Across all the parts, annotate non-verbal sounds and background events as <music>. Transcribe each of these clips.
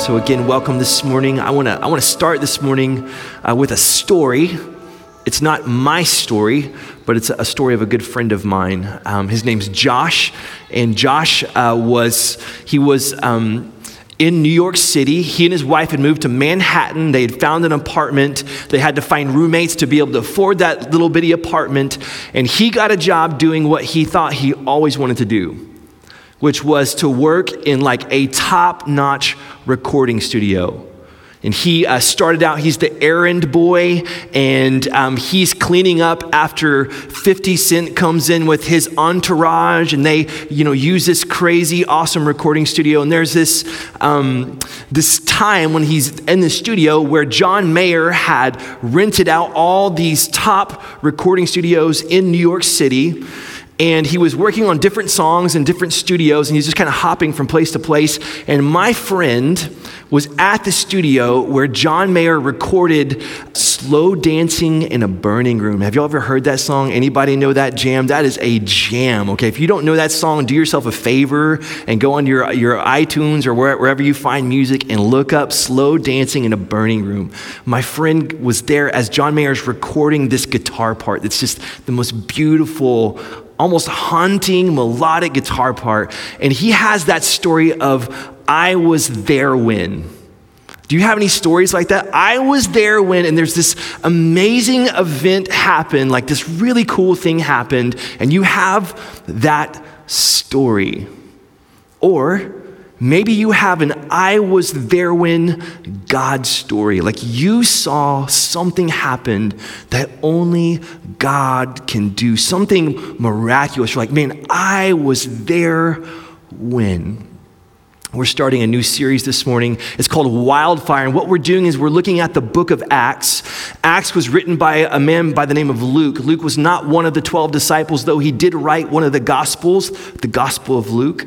So again, welcome this morning. I want to I want to start this morning uh, with a story. It's not my story, but it's a story of a good friend of mine. Um, his name's Josh, and Josh uh, was he was. Um, in New York City. He and his wife had moved to Manhattan. They had found an apartment. They had to find roommates to be able to afford that little bitty apartment. And he got a job doing what he thought he always wanted to do which was to work in like a top notch recording studio. And he uh, started out, he's the errand boy, and um, he's cleaning up after 50 Cent comes in with his entourage, and they, you know, use this crazy, awesome recording studio. And there's this, um, this time when he's in the studio where John Mayer had rented out all these top recording studios in New York City and he was working on different songs in different studios and he's just kind of hopping from place to place. And my friend was at the studio where john mayer recorded slow dancing in a burning room. Have you all ever heard that song? Anybody know that jam? That is a jam okay? If you don't know that song do yourself a favor and go on your, your itunes or wherever you find music and look up slow dancing in a burning room. My friend was there as john mayer's recording this guitar part. That's just the most beautiful almost haunting melodic guitar part. And he has that story of, I was there when. Do you have any stories like that? I was there when, and there's this amazing event happened, like this really cool thing happened, and you have that story. Or Maybe you have an I was there when God story. Like you saw something happen that only God can do, something miraculous. You're like, man, I was there when. We're starting a new series this morning. It's called Wildfire. And what we're doing is we're looking at the book of Acts. Acts was written by a man by the name of Luke. Luke was not one of the 12 disciples, though he did write one of the Gospels, the Gospel of Luke.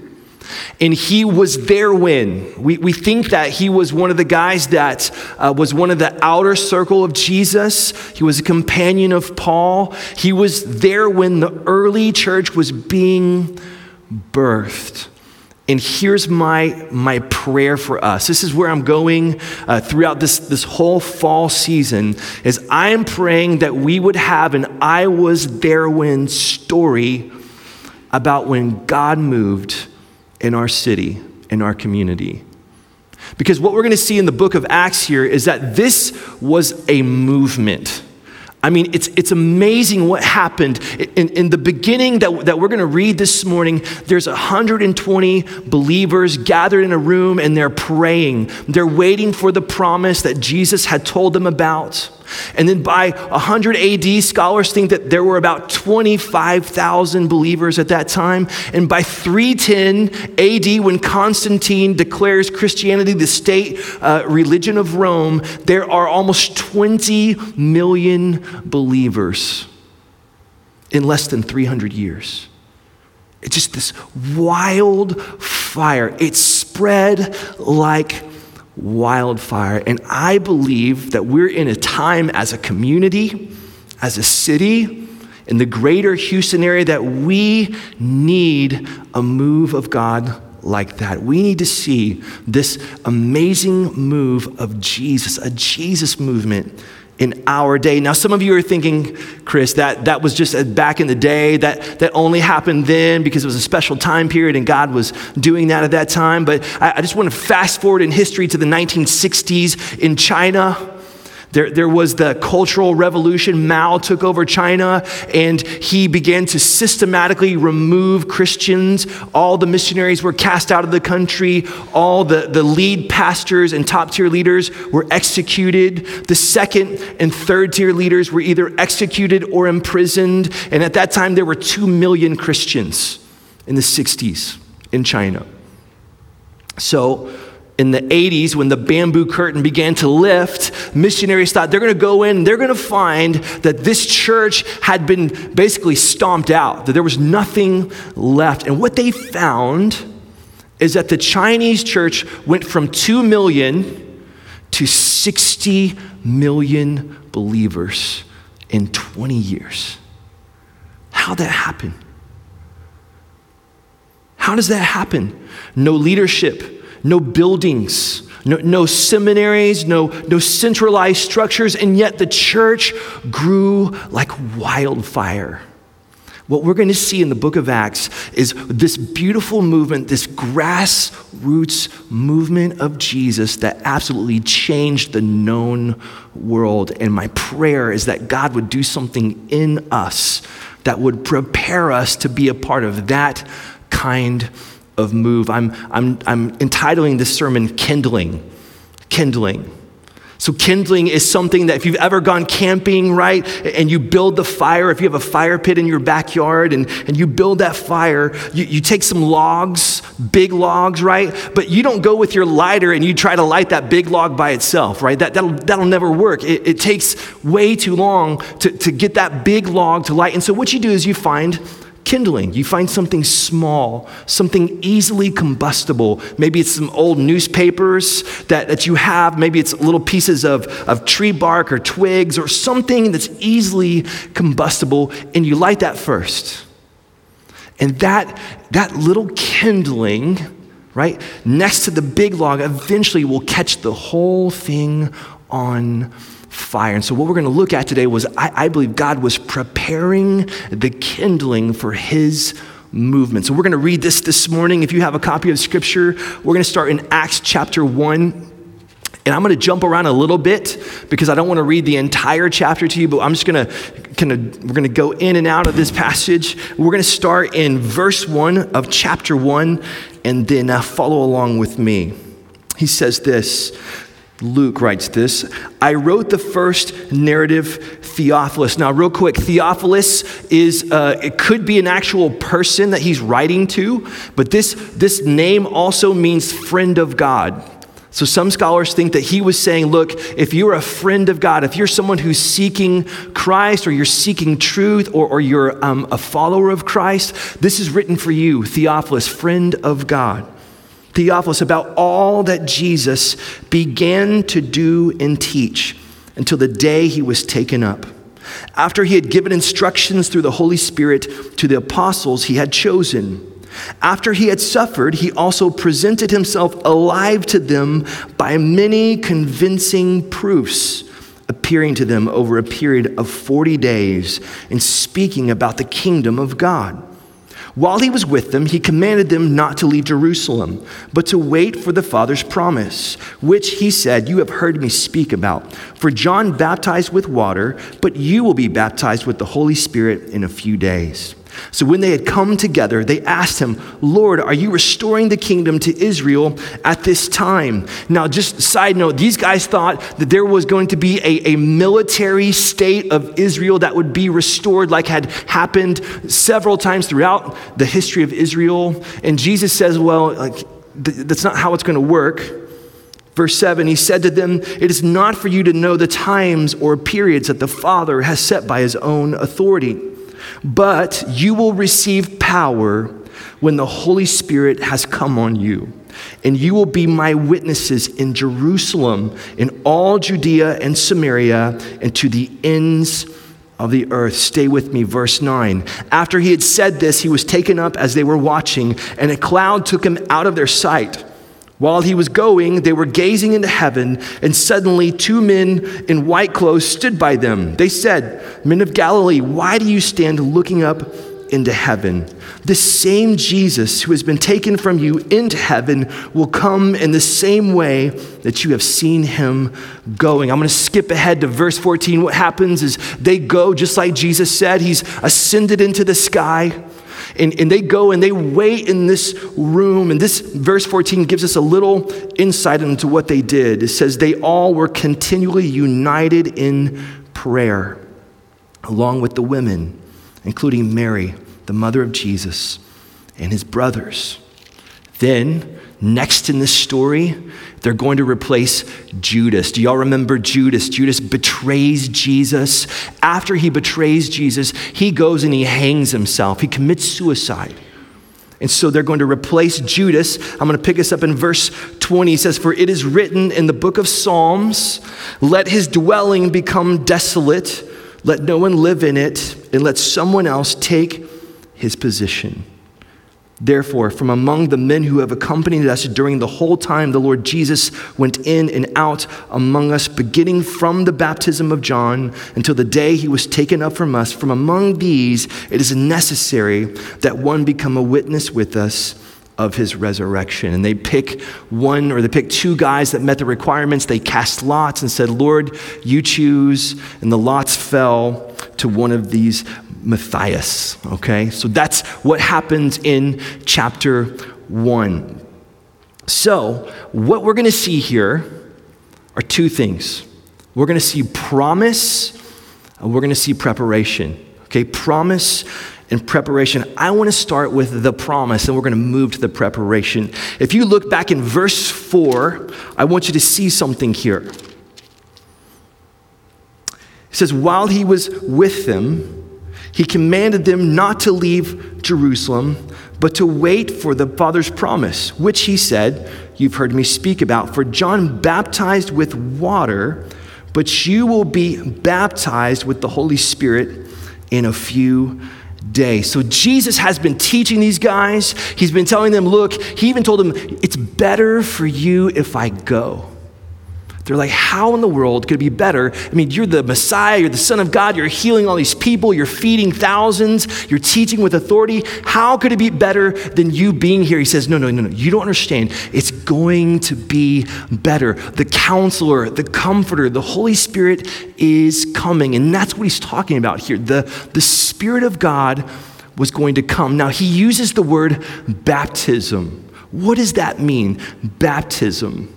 And he was there when. We, we think that he was one of the guys that uh, was one of the outer circle of Jesus. He was a companion of Paul. He was there when the early church was being birthed. And here's my, my prayer for us. This is where I'm going uh, throughout this, this whole fall season is I'm praying that we would have an I was there when story about when God moved in our city, in our community. Because what we're going to see in the book of Acts here is that this was a movement. I mean, it's, it's amazing what happened. In, in the beginning that, that we're going to read this morning, there's 120 believers gathered in a room and they're praying. They're waiting for the promise that Jesus had told them about. And then by 100 AD, scholars think that there were about 25,000 believers at that time. And by 310 AD, when Constantine declares Christianity the state uh, religion of Rome, there are almost 20 million believers in less than 300 years. It's just this wild fire. It spread like wildfire. And I believe that we're in a time as a community, as a city, in the greater Houston area, that we need a move of God like that. We need to see this amazing move of Jesus, a Jesus movement in our day. Now, some of you are thinking, Chris, that that was just uh, back in the day, that, that only happened then because it was a special time period and God was doing that at that time. But I, I just want to fast forward in history to the 1960s in China. There, there was the Cultural Revolution. Mao took over China and he began to systematically remove Christians. All the missionaries were cast out of the country. All the, the lead pastors and top tier leaders were executed. The second and third tier leaders were either executed or imprisoned. And at that time, there were two million Christians in the 60s in China. So, in the 80s, when the bamboo curtain began to lift, missionaries thought they're going to go in, they're going to find that this church had been basically stomped out, that there was nothing left. And what they found is that the Chinese church went from 2 million to 60 million believers in 20 years. How'd that happen? How does that happen? No leadership, no buildings, no, no, seminaries, no, no centralized structures, and yet the church grew like wildfire. What we're going to see in the book of Acts is this beautiful movement, this grassroots movement of Jesus that absolutely changed the known world. And my prayer is that God would do something in us that would prepare us to be a part of that kind of move. I'm, I'm, I'm entitling this sermon Kindling. Kindling. So, kindling is something that if you've ever gone camping, right, and you build the fire, if you have a fire pit in your backyard and, and you build that fire, you, you take some logs, big logs, right, but you don't go with your lighter and you try to light that big log by itself, right? That, that'll, that'll never work. It, it takes way too long to, to get that big log to light. And so, what you do is you find kindling. You find something small, something easily combustible. Maybe it's some old newspapers that, that you have. Maybe it's little pieces of, of tree bark or twigs or something that's easily combustible, and you light that first. And that, that little kindling, right, next to the big log, eventually will catch the whole thing on fire. And so, what we're going to look at today was I, I believe God was preparing the kindling for his movement. So, we're going to read this this morning. If you have a copy of Scripture, we're going to start in Acts chapter 1. And I'm going to jump around a little bit because I don't want to read the entire chapter to you, but I'm just going to kind of, we're going to go in and out of this passage. We're going to start in verse 1 of chapter 1 and then uh, follow along with me. He says this Luke writes this I wrote the first narrative, Theophilus. Now, real quick, Theophilus is, uh, it could be an actual person that he's writing to, but this, this name also means friend of God. So, some scholars think that he was saying, Look, if you're a friend of God, if you're someone who's seeking Christ or you're seeking truth or, or you're um, a follower of Christ, this is written for you, Theophilus, friend of God. Theophilus about all that Jesus began to do and teach until the day he was taken up. After he had given instructions through the Holy Spirit to the apostles he had chosen. After he had suffered, he also presented himself alive to them by many convincing proofs, appearing to them over a period of 40 days and speaking about the kingdom of God. While he was with them, he commanded them not to leave Jerusalem, but to wait for the Father's promise, which he said, You have heard me speak about. For John baptized with water, but you will be baptized with the Holy Spirit in a few days. So when they had come together, they asked him, Lord, are you restoring the kingdom to Israel at this time? Now, just side note, these guys thought that there was going to be a, a military state of Israel that would be restored, like had happened several times throughout the history of Israel. And Jesus says, Well, like, th- that's not how it's going to work. Verse 7, he said to them, It is not for you to know the times or periods that the Father has set by his own authority but you will receive power when the Holy Spirit has come on you. And you will be my witnesses in Jerusalem, in all Judea and Samaria, and to the ends of the earth. Stay with me, verse 9. After he had said this, he was taken up as they were watching, and a cloud took him out of their sight. While he was going, they were gazing into heaven, and suddenly two men in white clothes stood by them. They said, Men of Galilee, why do you stand looking up into heaven? The same Jesus who has been taken from you into heaven will come in the same way that you have seen him going. I'm going to skip ahead to verse 14. What happens is they go just like Jesus said, he's ascended into the sky. And, and they go and they wait in this room. And this verse 14 gives us a little insight into what they did. It says, They all were continually united in prayer, along with the women, including Mary, the mother of Jesus, and his brothers. Then, next in this story, they're going to replace Judas. Do y'all remember Judas? Judas betrays Jesus. After he betrays Jesus, he goes and he hangs himself, he commits suicide. And so they're going to replace Judas. I'm going to pick us up in verse 20. He says, For it is written in the book of Psalms, let his dwelling become desolate, let no one live in it, and let someone else take his position. Therefore, from among the men who have accompanied us during the whole time the Lord Jesus went in and out among us, beginning from the baptism of John until the day he was taken up from us, from among these it is necessary that one become a witness with us of his resurrection. And they pick one or they pick two guys that met the requirements. They cast lots and said, Lord, you choose. And the lots fell to one of these Matthias. Okay? So that's what happens in chapter 1. So, what we're going to see here are two things. We're going to see promise, and we're going to see preparation. Okay? Promise and preparation. I want to start with the promise, and we're going to move to the preparation. If you look back in verse 4, I want you to see something here. It says, While he was with them, he commanded them not to leave Jerusalem, but to wait for the Father's promise, which he said, You've heard me speak about. For John baptized with water, but you will be baptized with the Holy Spirit in a few days. So Jesus has been teaching these guys. He's been telling them, Look, he even told them, It's better for you if I go. They're like, how in the world could it be better? I mean, you're the Messiah, you're the Son of God, you're healing all these people, you're feeding thousands, you're teaching with authority. How could it be better than you being here? He says, no, no, no, no, you don't understand. It's going to be better. The counselor, the comforter, the Holy Spirit is coming. And that's what he's talking about here. The, the Spirit of God was going to come. Now, he uses the word baptism. What does that mean? Baptism.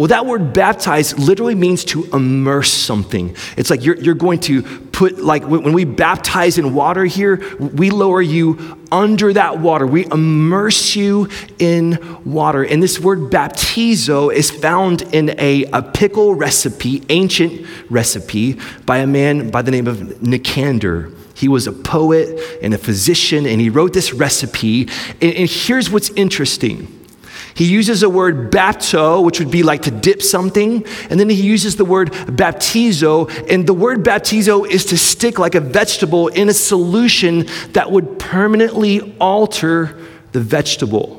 Well, that word baptize literally means to immerse something. It's like you're, you're going to put, like when we baptize in water here, we lower you under that water. We immerse you in water. And this word baptizo is found in a, a pickle recipe, ancient recipe, by a man by the name of Nicander. He was a poet and a physician, and he wrote this recipe. and, and here's what's interesting he uses a word bapto, which would be like to dip something, and then he uses the word baptizo, and the word baptizo is to stick like a vegetable in a solution that would permanently alter the vegetable.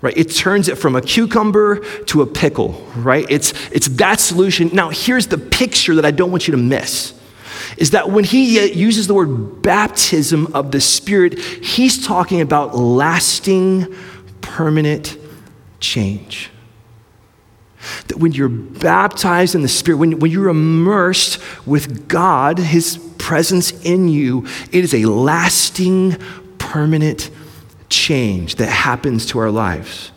Right? It turns it from a cucumber to a pickle, right? It's, it's that solution. Now, here's the picture that I don't want you to miss is that when he uh, uses the word baptism of the Spirit, he's talking about lasting, permanent change. That when you're baptized in the Spirit, when, when you're immersed with God, His presence in you, it is a lasting, permanent change that happens to our lives.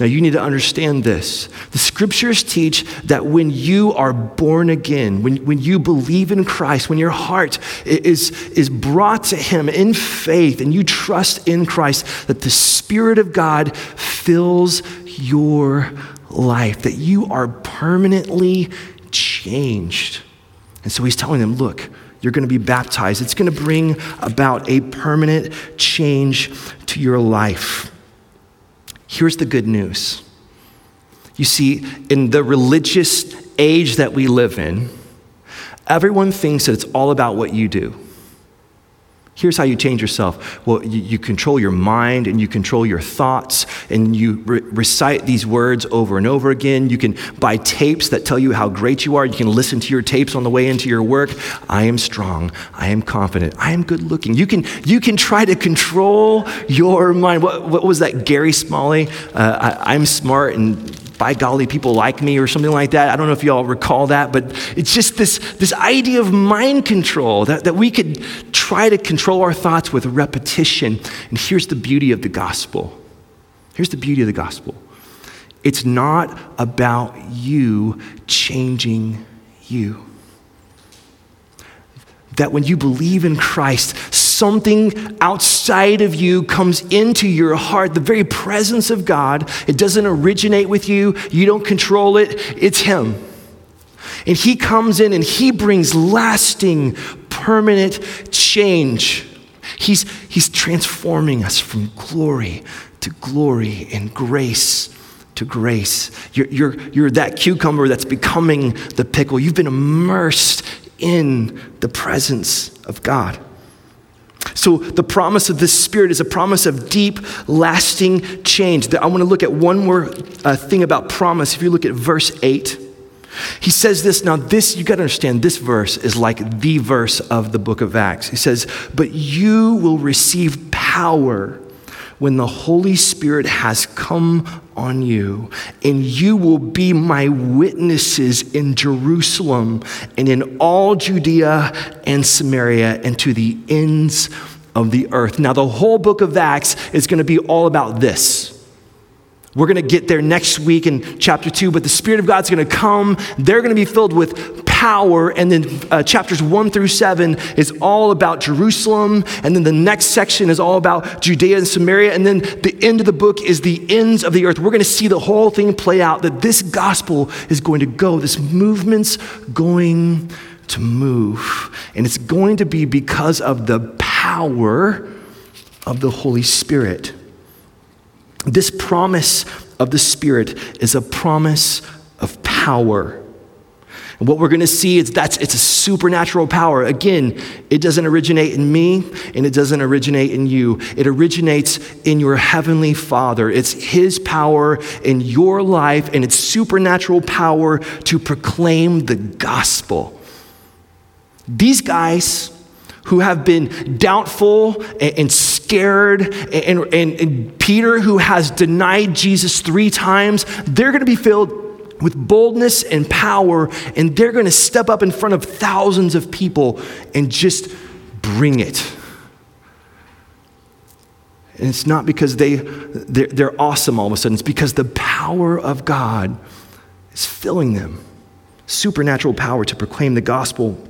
Now, you need to understand this. The scriptures teach that when you are born again, when, when you believe in Christ, when your heart is, is brought to Him in faith and you trust in Christ, that the Spirit of God fills your life, that you are permanently changed. And so He's telling them, look, you're going to be baptized. It's going to bring about a permanent change to your life. Here's the good news. You see, in the religious age that we live in, everyone thinks that it's all about what you do. Here's how you change yourself. Well, you, you, control your mind and you control your thoughts, and you re- recite these words over and over again. You can buy tapes that tell you how great you are. You can listen to your tapes on the way into your work. I am strong. I am confident. I am good looking. You can, you can try to control your mind. What, what was that, Gary Smalley? Uh, I, I'm smart and by golly, people like me or something like that. I don't know if you all recall that, but it's just this, this idea of mind control that, that we could try to control our thoughts with repetition. And here's the beauty of the gospel. Here's the beauty of the gospel. It's not about you changing you. That when you believe in Christ, something outside of you comes into your heart, the very presence of God. It doesn't originate with you, you don't control it, it's Him. And He comes in and He brings lasting, permanent change. He's, he's transforming us from glory to glory and grace to grace. You're, you're, you're that cucumber that's becoming the pickle. You've been immersed in the presence of God. So, the promise of this Spirit is a promise of deep, lasting change. I want to look at one more uh, thing about promise. If you look at verse 8, he says this. Now, this, you got to understand, this verse is like the verse of the book of Acts. He says, But you will receive power when the Holy Spirit has come on you, and you will be my witnesses in Jerusalem and in all Judea and Samaria and to the ends of the earth. Now, the whole book of Acts is going to be all about this. We're going to get there next week in chapter two, but the Spirit of God's going to come. They're going to be filled with power. And then uh, chapters one through seven is all about Jerusalem. And then the next section is all about Judea and Samaria. And then the end of the book is the ends of the earth. We're going to see the whole thing play out that this gospel is going to go, this movement's going to move. And it's going to be because of the power of the Holy Spirit. This promise of the Spirit is a promise of power. And what we're going to see is that it's a supernatural power. Again, it doesn't originate in me and it doesn't originate in you. It originates in your heavenly Father. It's his power in your life and it's supernatural power to proclaim the gospel. These guys who have been doubtful and, scared, and, and, and Peter, who has denied Jesus three times, they're going to be filled with boldness and power, and they're going to step up in front of thousands of people and just bring it. And it's not because they, they're, they're awesome all of a sudden, it's because the power of God is filling them. Supernatural power to proclaim the gospel.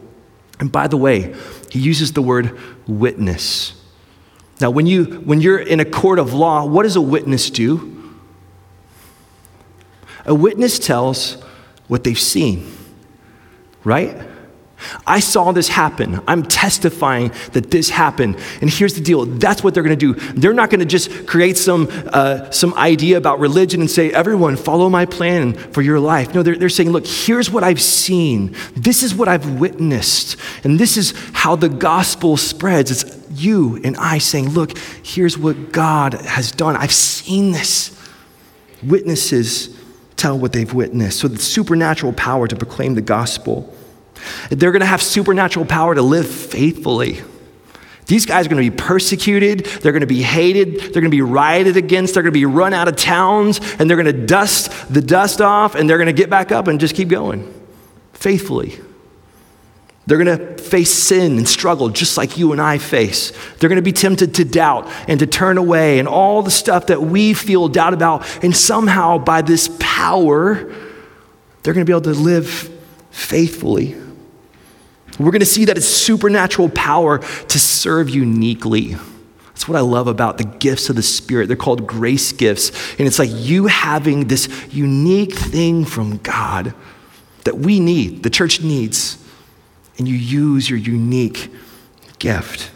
And by the way, he uses the word witness. Now, when, you, when you're in a court of law, what does a witness do? A witness tells what they've seen, right? I saw this happen. I'm testifying that this happened. And here's the deal that's what they're going to do. They're not going to just create some, uh, some idea about religion and say, everyone, follow my plan for your life. No, they're, they're saying, look, here's what I've seen. This is what I've witnessed. And this is how the gospel spreads. It's you and I saying, look, here's what God has done. I've seen this. Witnesses tell what they've witnessed. So the supernatural power to proclaim the gospel. They're going to have supernatural power to live faithfully. These guys are going to be persecuted. They're going to be hated. They're going to be rioted against. They're going to be run out of towns. And they're going to dust the dust off. And they're going to get back up and just keep going faithfully. They're going to face sin and struggle just like you and I face. They're going to be tempted to doubt and to turn away and all the stuff that we feel doubt about. And somehow, by this power, they're going to be able to live faithfully. We're going to see that it's supernatural power to serve uniquely. That's what I love about the gifts of the Spirit. They're called grace gifts. And it's like you having this unique thing from God that we need, the church needs and you use your unique gift.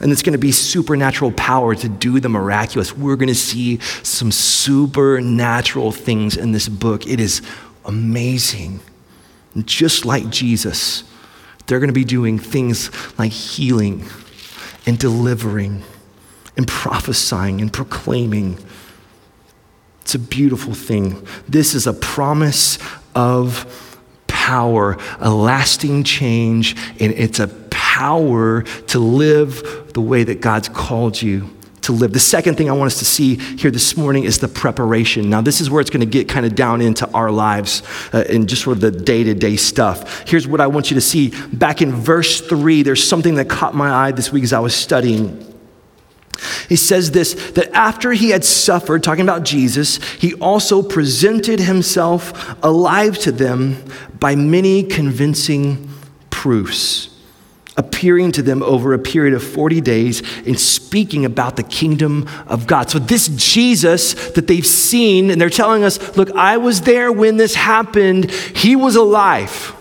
And it's going to be supernatural power to do the miraculous. We're going to see some supernatural things in this book. It is amazing. And just like Jesus, they're going to be doing things like healing and delivering and prophesying and proclaiming. It's a beautiful thing. This is a promise of power, a lasting change, and it's a power to live the way that God's called you to live. The second thing I want us to see here this morning is the preparation. Now, this is where it's going to get kind of down into our lives uh, and just sort of the day to day stuff. Here's what I want you to see. Back in verse three, there's something that caught my eye this week as I was studying. He says this that after he had suffered, talking about Jesus, he also presented himself alive to them by many convincing proofs. appearing to them over a period of 40 days and speaking about the kingdom of God. So, this Jesus that they've seen, and they're telling us, look, I was there when this happened, he was alive.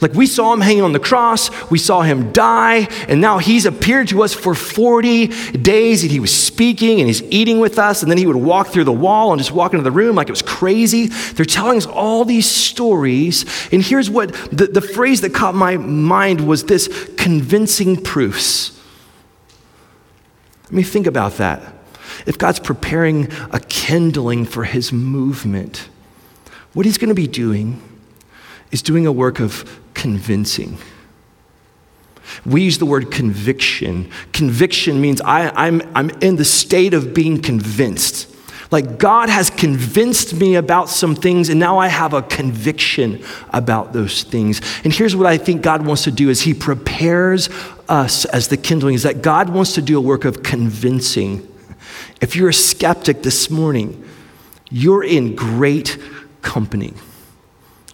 Like we saw him hanging on the cross, we saw him die, and now he's appeared to us for 40 days and he was speaking and he's eating with us, and then he would walk through the wall and just walk into the room like it was crazy. They're telling us all these stories, and here's what the, the phrase that caught my mind was this convincing proofs. Let me think about that. If God's preparing a kindling for his movement, what he's going to be doing is doing a work of convincing. We use the word conviction. Conviction means I, am I'm, I'm in the state of being convinced. Like God has convinced me about some things, and now I have a conviction about those things. And here's what I think God wants to do is He prepares us as the kindling, is that God wants to do a work of convincing. If you're a skeptic this morning, you're in great company.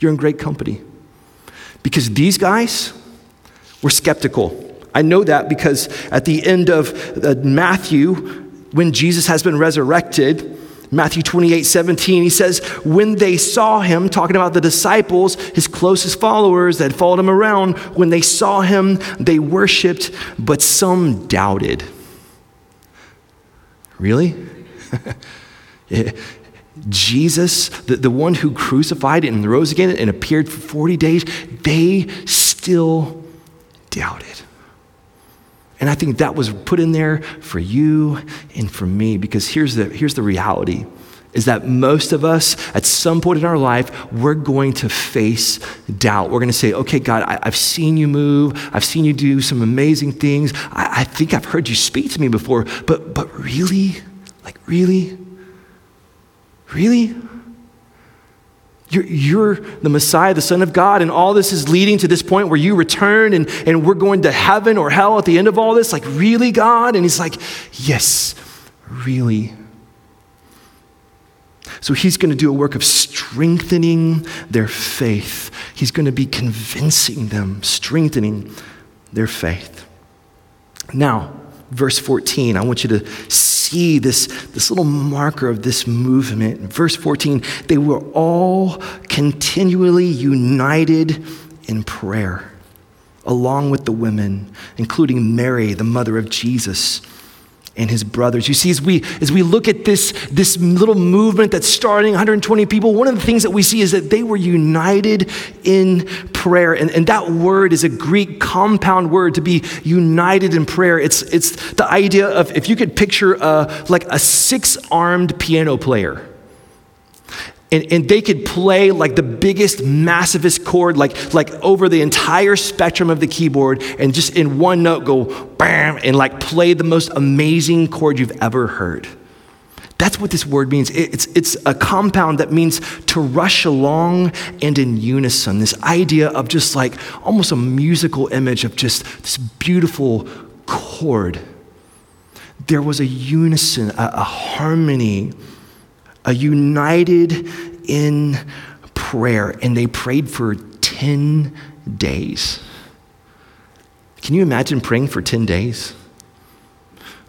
You're in great company. Because these guys were skeptical. I know that because at the end of uh, Matthew, when Jesus has been resurrected, Matthew 28 17, he says, When they saw him, talking about the disciples, his closest followers that followed him around, when they saw him, they worshiped, but some doubted. Really? <laughs> Jesus, the, the one who crucified and rose again and appeared for 40 days, they still doubted. And I think that was put in there for you and for me because here's the, here's the reality is that most of us, at some point in our life, we're going to face doubt. We're going to say, okay, God, I, have seen you move. I've seen you do some amazing things. I, I think I've heard you speak to me before, but, but really? Like, really? Really? You're, you're, the Messiah, the Son of God, and all this is leading to this point where you return and, and we're going to heaven or hell at the end of all this? Like, really, God? And he's like, yes, really. So he's going to do a work of strengthening their faith. He's going to be convincing them, strengthening their faith. Now, verse 14, I want you to see this, this little marker of this movement. verse 14, they were all continually united in prayer, along with the women, including Mary, the mother of Jesus and his brothers. You see, as we, as we look at this, this little movement that's starting, 120 people, one of the things that we see is that they were united in prayer. And, and that word is a Greek compound word to be united in prayer. It's, it's the idea of if you could picture a, like a six armed piano player. And, and they could play like the biggest, massivest chord, like, like over the entire spectrum of the keyboard, and just in one note go bam, and like play the most amazing chord you've ever heard. That's what this word means. It's, it's a compound that means to rush along and in unison. This idea of just like almost a musical image of just this beautiful chord. There was a unison, a, a harmony a united in prayer, and they prayed for 10 days. Can you imagine praying for 10 days?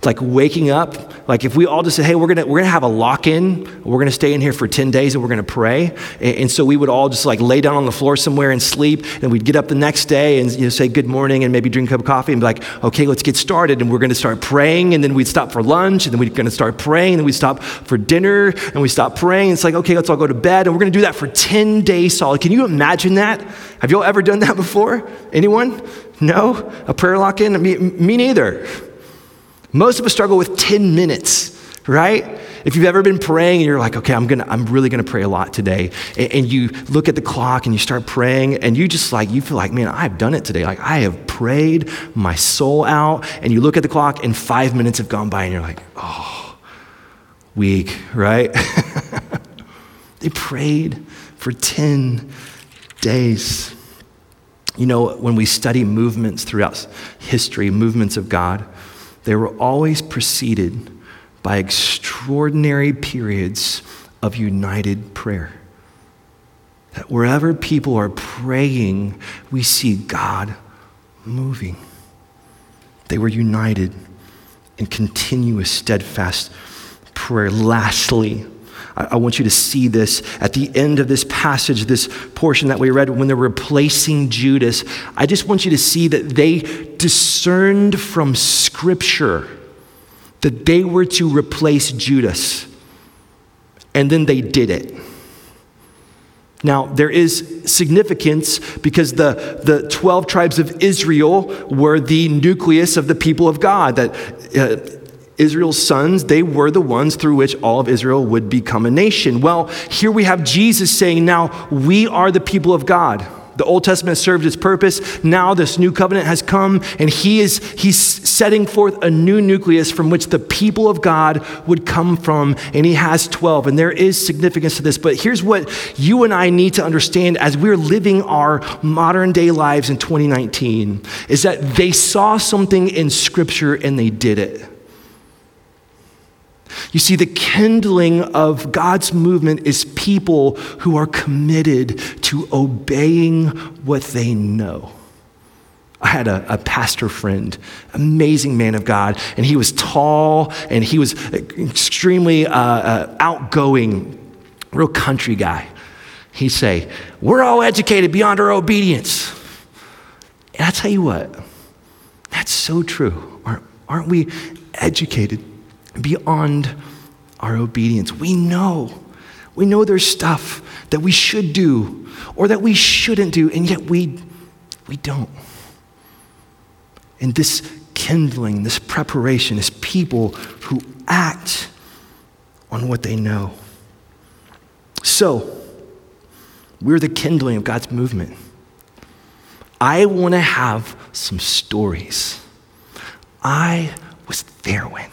Like waking up like if we all just said hey we're gonna we're gonna have a lock-in. We're gonna stay in here for 10 days and we're gonna pray. And, and, so we would all just like lay down on the floor somewhere and sleep and we'd get up the next day and you know, say good morning and maybe drink a cup of coffee and be like okay let's get started. And we're gonna start praying and then we'd stop for lunch and then we're gonna start praying and then we'd stop for dinner and we stop praying. It's like okay let's all go to bed and we're gonna do that for 10 days solid. Can you imagine that? Have y'all ever done that before? Anyone? No? A prayer lock-in? Me, me neither most of us struggle with 10 minutes, right? If you've ever been praying and you're like, okay, I'm gonna, I'm really gonna pray a lot today, and, and, you look at the clock and you start praying, and you just like, you feel like, man, I've done it today. Like, I have prayed my soul out, and you look at the clock, and five minutes have gone by, and you're like, oh, weak, right? <laughs> they prayed for 10 days. You know, when we study movements throughout history, movements of God, they were always preceded by extraordinary periods of united prayer. That wherever people are praying, we see God moving. They were united in continuous, steadfast prayer. Lastly, I, want you to see this at the end of this passage, this portion that we read when they're replacing Judas. I just want you to see that they discerned from Scripture that they were to replace Judas, and then they did it. Now, there is significance because the, the 12 tribes of Israel were the nucleus of the people of God. That uh, Israel's sons, they were the ones through which all of Israel would become a nation. Well, here we have Jesus saying, Now we are the people of God. The Old Testament served its purpose. Now this new covenant has come, and he is he's setting forth a new nucleus from which the people of God would come from, and he has 12. And there is significance to this. But here's what you and I need to understand as we're living our modern day lives in 2019 is that they saw something in Scripture and they did it. You see, the kindling of God's movement is people who are committed to obeying what they know. I had a, a, pastor friend, amazing man of God, and he was tall and he was extremely uh, uh, outgoing, real country guy. He'd say, We're all educated beyond our obedience. And I tell you what, that's so true. Aren't, aren't we educated beyond our obedience. We know, we know there's stuff that we should do or that we shouldn't do, and yet we, we don't. And this kindling, this preparation is people who act on what they know. So, we're the kindling of God's movement. I want to have some stories. I was there when.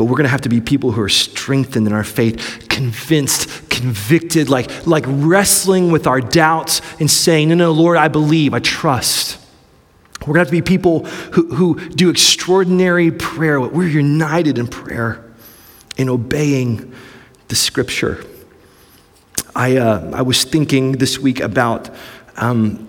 But we're going to have to be people who are strengthened in our faith, convinced, convicted, like, like wrestling with our doubts and saying, No, no, Lord, I believe, I trust. We're going to have to be people who, who do extraordinary prayer. We're united in prayer, in obeying the scripture. I, uh, I was thinking this week about um,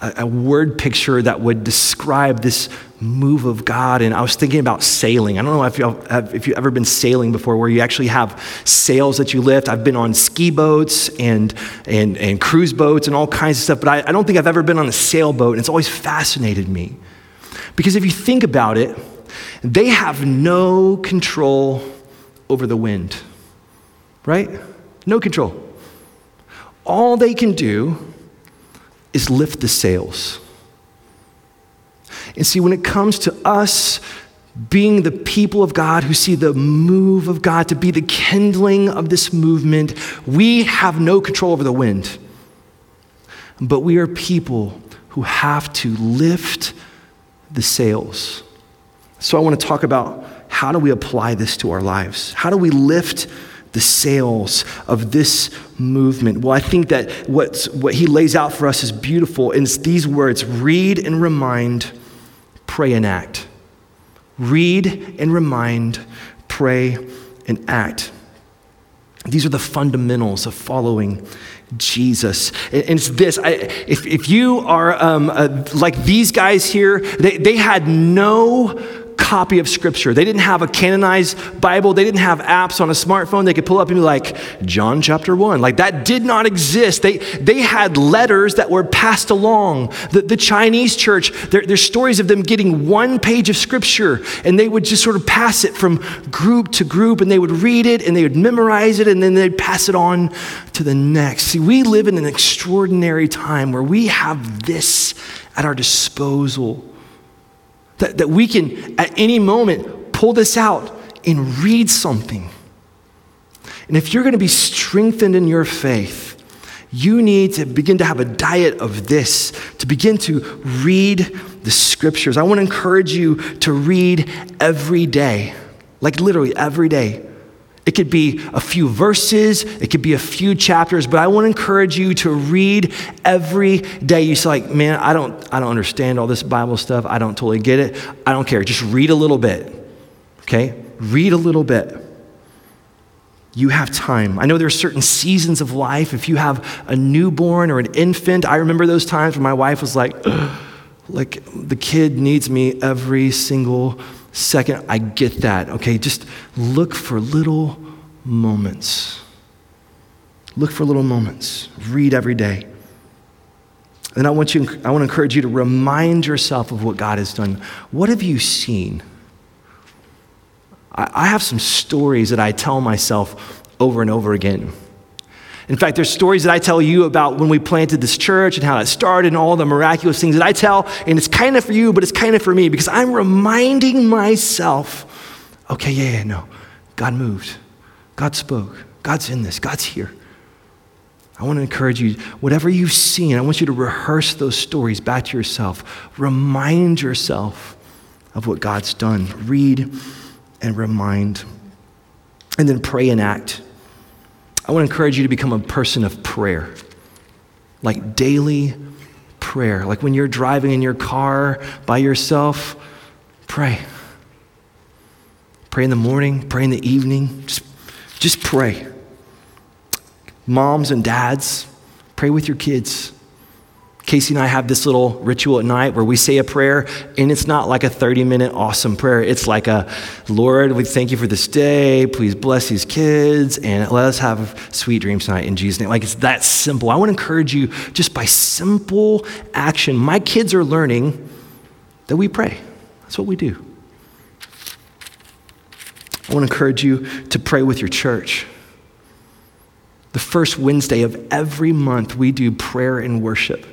a, word picture that would describe this move of God. And I was thinking about sailing. I don't know if, you have, if you've ever been sailing before, where you actually have sails that you lift. I've been on ski boats and, and, and cruise boats and all kinds of stuff, but I, I don't think I've ever been on a sailboat. And it's always fascinated me. Because if you think about it, they have no control over the wind, right? No control. All they can do is lift the sails. And see, when it comes to us being the people of God who see the move of God to be the kindling of this movement, we have no control over the wind. But we are people who have to lift the sails. So I want to talk about how do we apply this to our lives? How do we lift the sails of this movement? Well, I think that what's, what he lays out for us is beautiful. And it's these words read and remind, pray and act. Read and remind, pray and act. These are the fundamentals of following Jesus. And it's this I, if, if you are um, uh, like these guys here, they, they had no copy of Scripture. They didn't have a canonized Bible. They didn't have apps on a smartphone they could pull up and be like, John chapter 1. Like that did not exist. They, they had letters that were passed along. The, the Chinese church, there, there's stories of them getting one page of Scripture and they would just sort of pass it from group to group and they would read it and they would memorize it and then they'd pass it on to the next. See, we live in an extraordinary time where we have this at our disposal that, that we can, at any moment, pull this out and read something. And if you're going to be strengthened in your faith, you need to begin to have a diet of this, to begin to read the scriptures. I want to encourage you to read every day, like literally every day. It could be a few verses, it could be a few chapters, but I want to encourage you to read every day. You say, like, man, I don't, I don't understand all this Bible stuff. I don't totally get it. I don't care. Just read a little bit. Okay? Read a little bit. You have time. I know there are certain seasons of life. If you have a newborn or an infant, I remember those times when my wife was like, like the kid needs me every single second. I get that. Okay, just look for little moments. Look for little moments. Read every day. And I want, you, I want to encourage you to remind yourself of what God has done. What have you seen? I, I have some stories that I tell myself over and over again. In fact, there's stories that I tell you about when we planted this church and how it started and all the miraculous things that I tell, and it's kind of for you, but it's kind of for me because I'm reminding myself okay, yeah, yeah, no. God moved. God spoke. God's in this. God's here. I want to encourage you, whatever you've seen, I want you to rehearse those stories back to yourself. Remind yourself of what God's done. Read and remind. And then pray and act. I want to encourage you to become a person of prayer, like daily prayer. Like when you're driving in your car by yourself, pray. Pray in the morning, pray in the evening. Just, just pray. Moms and dads, pray with your kids. Casey and I have this little ritual at night where we say a prayer, and it's not like a 30 minute awesome prayer. It's like a Lord, we thank you for this day. Please bless these kids and let us have sweet dreams tonight in Jesus' name. Like it's that simple. I want to encourage you just by simple action. My kids are learning that we pray, that's what we do. I want to encourage you to pray with your church. The first Wednesday of every month, we do prayer and worship.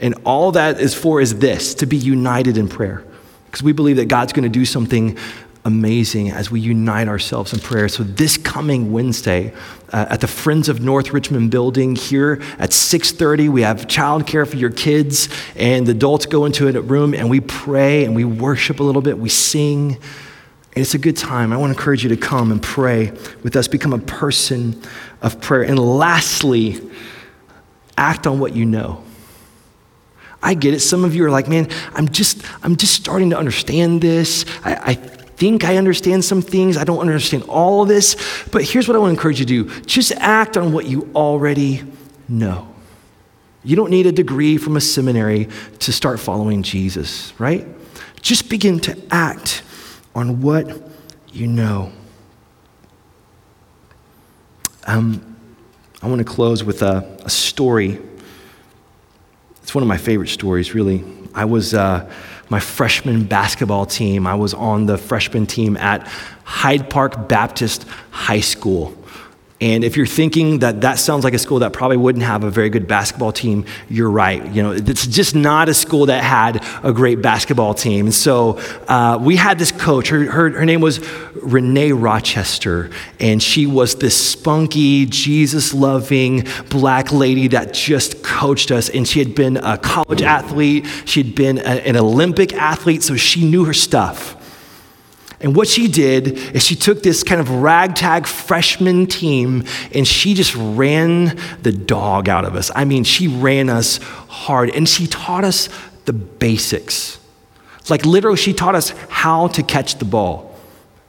And all that is for is this to be united in prayer. Because we believe that God's going to do something amazing as we unite ourselves in prayer. So this coming Wednesday uh, at the Friends of North Richmond building here at 6:30 we have childcare for your kids and the adults go into a room and we pray and we worship a little bit, we sing. And it's a good time. I want to encourage you to come and pray with us, become a person of prayer. And lastly, act on what you know. I get it. Some of you are like, man, I'm just, I'm just starting to understand this. I, I think I understand some things. I don't understand all of this. But here's what I want to encourage you to do just act on what you already know. You don't need a degree from a seminary to start following Jesus, right? Just begin to act on what you know. Um, I want to close with a, a story it's one of my favorite stories, really. I was uh, my freshman basketball team. I was on the freshman team at Hyde Park Baptist High School. And if you're thinking that that sounds like a school that probably wouldn't have a very good basketball team, you're right. You know, it's just not a school that had a great basketball team. And so uh, we had this coach. Her, her, her name was Renee Rochester, and she was this spunky, Jesus-loving black lady that just coached us. And she had been a college athlete. She had been a, an Olympic athlete, so she knew her stuff. And what she did is she took this kind of ragtag freshman team and she just ran the dog out of us. I mean, she ran us hard and she taught us the basics. Like literally, she taught us how to catch the ball.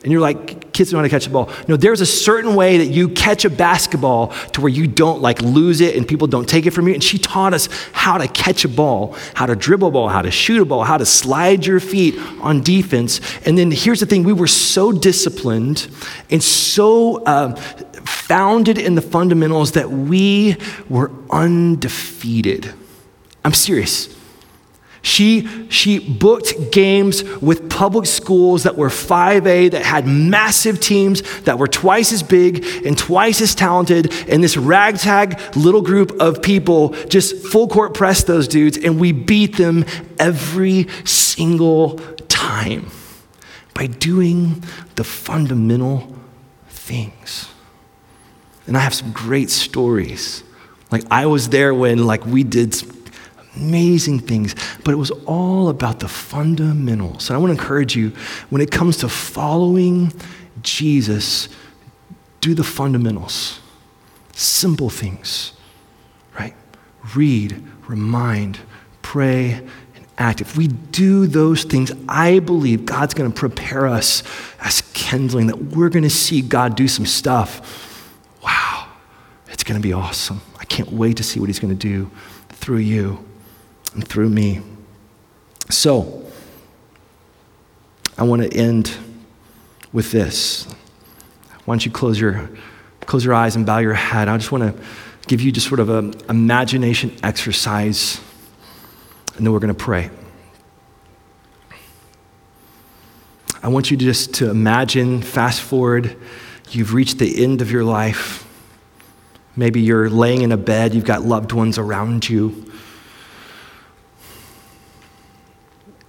And you're like, kids know how to catch the ball. No, there's a certain way that you catch a basketball to where you don't like lose it and people don't take it from you. And she taught us how to catch a ball, how to dribble a ball, how to shoot a ball, how to slide your feet on defense. And then here's the thing we were so disciplined and so uh, founded in the fundamentals that we were undefeated. I'm serious. She, she booked games with public schools that were 5A, that had massive teams that were twice as big and twice as talented. And this ragtag little group of people just full court pressed those dudes, and we beat them every single time by doing the fundamental things. And I have some great stories. Like I was there when like we did amazing things, but it was all about the fundamentals. And I want to encourage you when it comes to following Jesus, do the fundamentals, simple things, right? Read, remind, pray, and act. If we do those things, I believe God's going to prepare us as kindling, that we're going to see God do some stuff. Wow, it's going to be awesome. I can't wait to see what He's going to do through you and through me. So, I want to end with this. Why don't you close your, close your eyes and bow your head? I just want to give you just sort of an imagination exercise, and then we're going to pray. I want you just to imagine, fast forward, you've reached the end of your life. Maybe you're laying in a bed, you've got loved ones around you.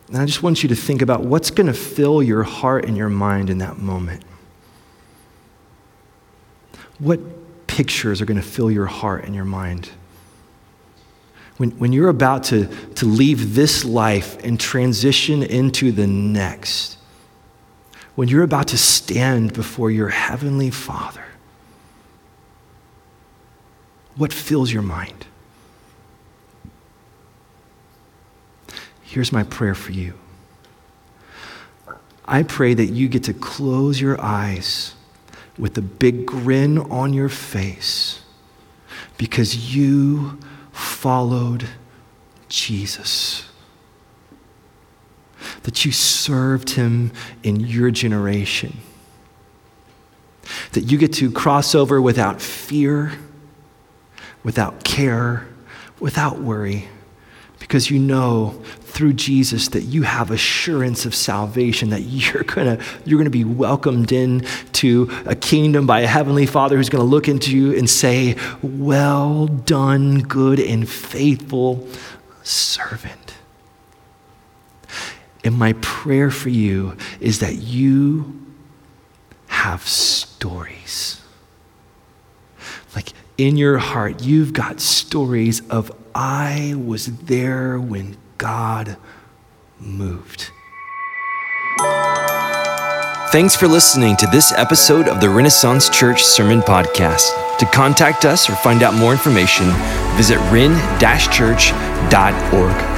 And I just want you to think about what's going to fill your heart and your mind in that moment. What pictures are going to fill your heart and your mind? When, when you're about to, to leave this life and transition into the next, when you're about to stand before your heavenly Father, what fills your mind? Here's my prayer for you. I pray that you get to close your eyes with a big grin on your face because you followed Jesus. That you served him in your generation. That you get to cross over without fear, without care, without worry because you know through Jesus that you have assurance of salvation, that you're gonna, you're gonna be welcomed in to a kingdom by a heavenly Father who's gonna look into you and say, Well done, good and faithful servant. And my prayer for you is that you have stories. Like in your heart, you've got stories of I was there when God moved. Thanks for listening to this episode of the Renaissance Church Sermon Podcast. To contact us or find out more information, visit ren-church.org.